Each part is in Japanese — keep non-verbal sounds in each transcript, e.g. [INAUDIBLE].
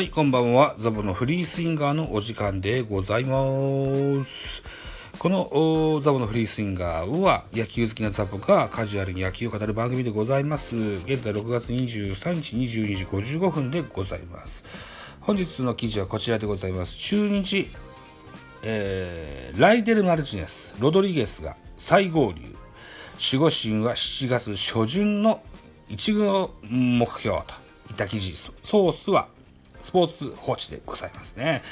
はい、こんばんは。ザボのフリースインガーのお時間でございます。このザボのフリースインガーは野球好きなザボがカジュアルに野球を語る番組でございます。現在6月23日22時55分でございます。本日の記事はこちらでございます。中日、えー、ライデル・マルチネス、ロドリゲスが再合流。守護神は7月初旬の一軍を目標といった記事、ソースはスポーツ報知でございますね。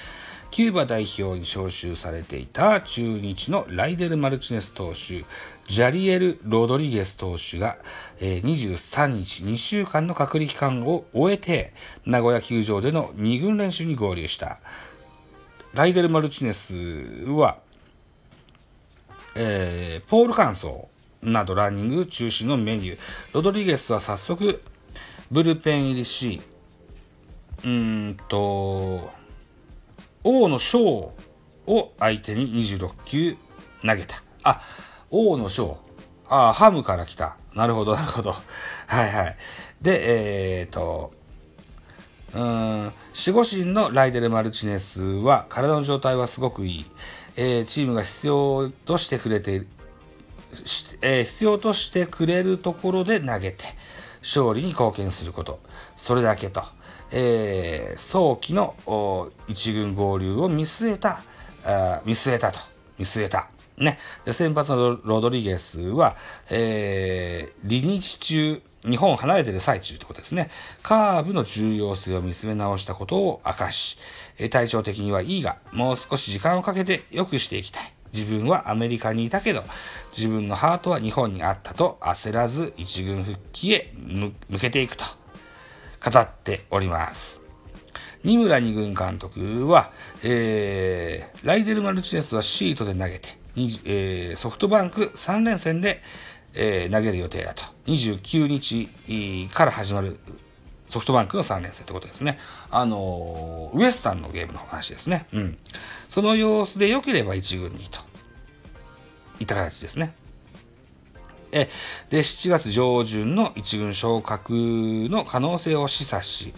キューバ代表に招集されていた中日のライデル・マルチネス投手、ジャリエル・ロドリゲス投手が、23日2週間の隔離期間を終えて、名古屋球場での2軍練習に合流した。ライデル・マルチネスは、えー、ポール乾燥などランニング中心のメニュー。ロドリゲスは早速、ブルペン入りし、うんと、王の賞を相手に26球投げた。あ、王の賞。あ、ハムから来た。なるほど、なるほど。[LAUGHS] はいはい。で、えっ、と、うん、守護神のライデル・マルチネスは体の状態はすごくいい。えー、チームが必要としてくれている、えー、必要としてくれるところで投げて、勝利に貢献すること。それだけと。えー、早期の一軍合流を見据えた、見据えたと。見据えた。ね。で先発のロドリゲスは、えー、離日中、日本を離れてる最中ということですね。カーブの重要性を見つめ直したことを明かし、体調的にはいいが、もう少し時間をかけて良くしていきたい。自分はアメリカにいたけど、自分のハートは日本にあったと焦らず一軍復帰へ向けていくと語っております。二村二軍監督は、えー、ライデル・マルチネスはシートで投げて、えー、ソフトバンク3連戦で、えー、投げる予定だと。29日から始まるソフトバンクの3連戦ってことですね。あのー、ウエスタンのゲームの話ですね。うん。その様子で良ければ1軍にと。いった形ですね。え、で、7月上旬の1軍昇格の可能性を示唆し、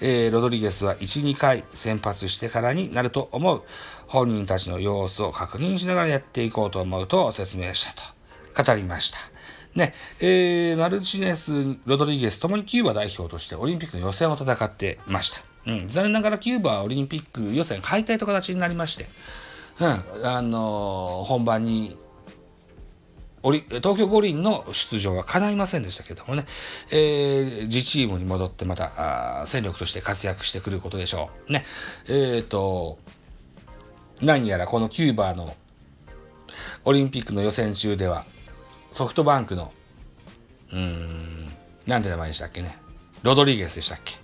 えー、ロドリゲスは1、2回先発してからになると思う。本人たちの様子を確認しながらやっていこうと思うと説明したと語りました。ね、えー、マルチネス、ロドリゲスともにキューバ代表としてオリンピックの予選を戦ってました。うん、残念ながらキューバはオリンピック予選敗退という形になりまして、うん、あのー、本番に東京五輪の出場は叶いませんでしたけどもね、えー、自チームに戻ってまたあ戦力として活躍してくることでしょう。ね、えっ、ー、と、何やらこのキューバーのオリンピックの予選中では、ソフトバンクの、うーん、なんて名前でしたっけね。ロドリゲスでしたっけ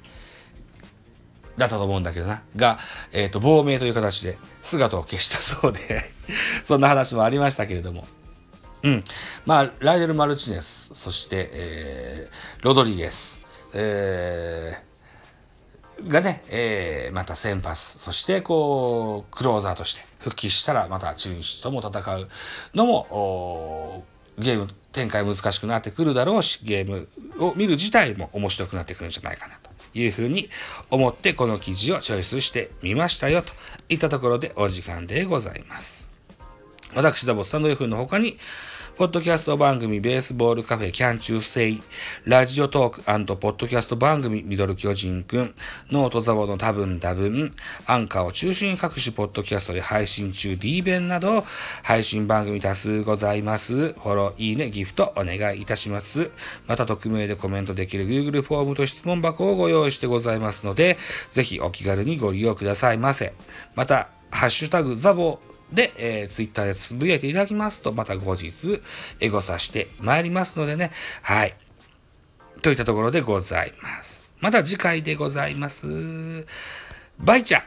だったと思うんだけどな。が、えっ、ー、と、亡命という形で姿を消したそうで [LAUGHS] そんな話もありましたけれども。うん。まあ、ライデル・マルチネス、そして、えー、ロドリゲス、えー、がね、えー、また先発、そして、こう、クローザーとして復帰したら、また中日とも戦うのも、ゲーム展開難しくなってくるだろうし、ゲームを見る自体も面白くなってくるんじゃないかなというふうに思って、この記事をチョイスしてみましたよ、といったところでお時間でございます。私どもスタンド F の他に、ポッドキャスト番組ベースボールカフェキャン中世、ラジオトークポッドキャスト番組ミドル巨人くん、ノートザボの多分多分、アンカーを中心に各種ポッドキャストで配信中 D 弁など、配信番組多数ございます。フォロー、いいね、ギフトお願いいたします。また匿名でコメントできる Google フォームと質問箱をご用意してございますので、ぜひお気軽にご利用くださいませ。また、ハッシュタグザボで、えー、ツイッターでつぶやいていただきますと、また後日、エゴさしてまいりますのでね。はい。といったところでございます。また次回でございます。バイチャ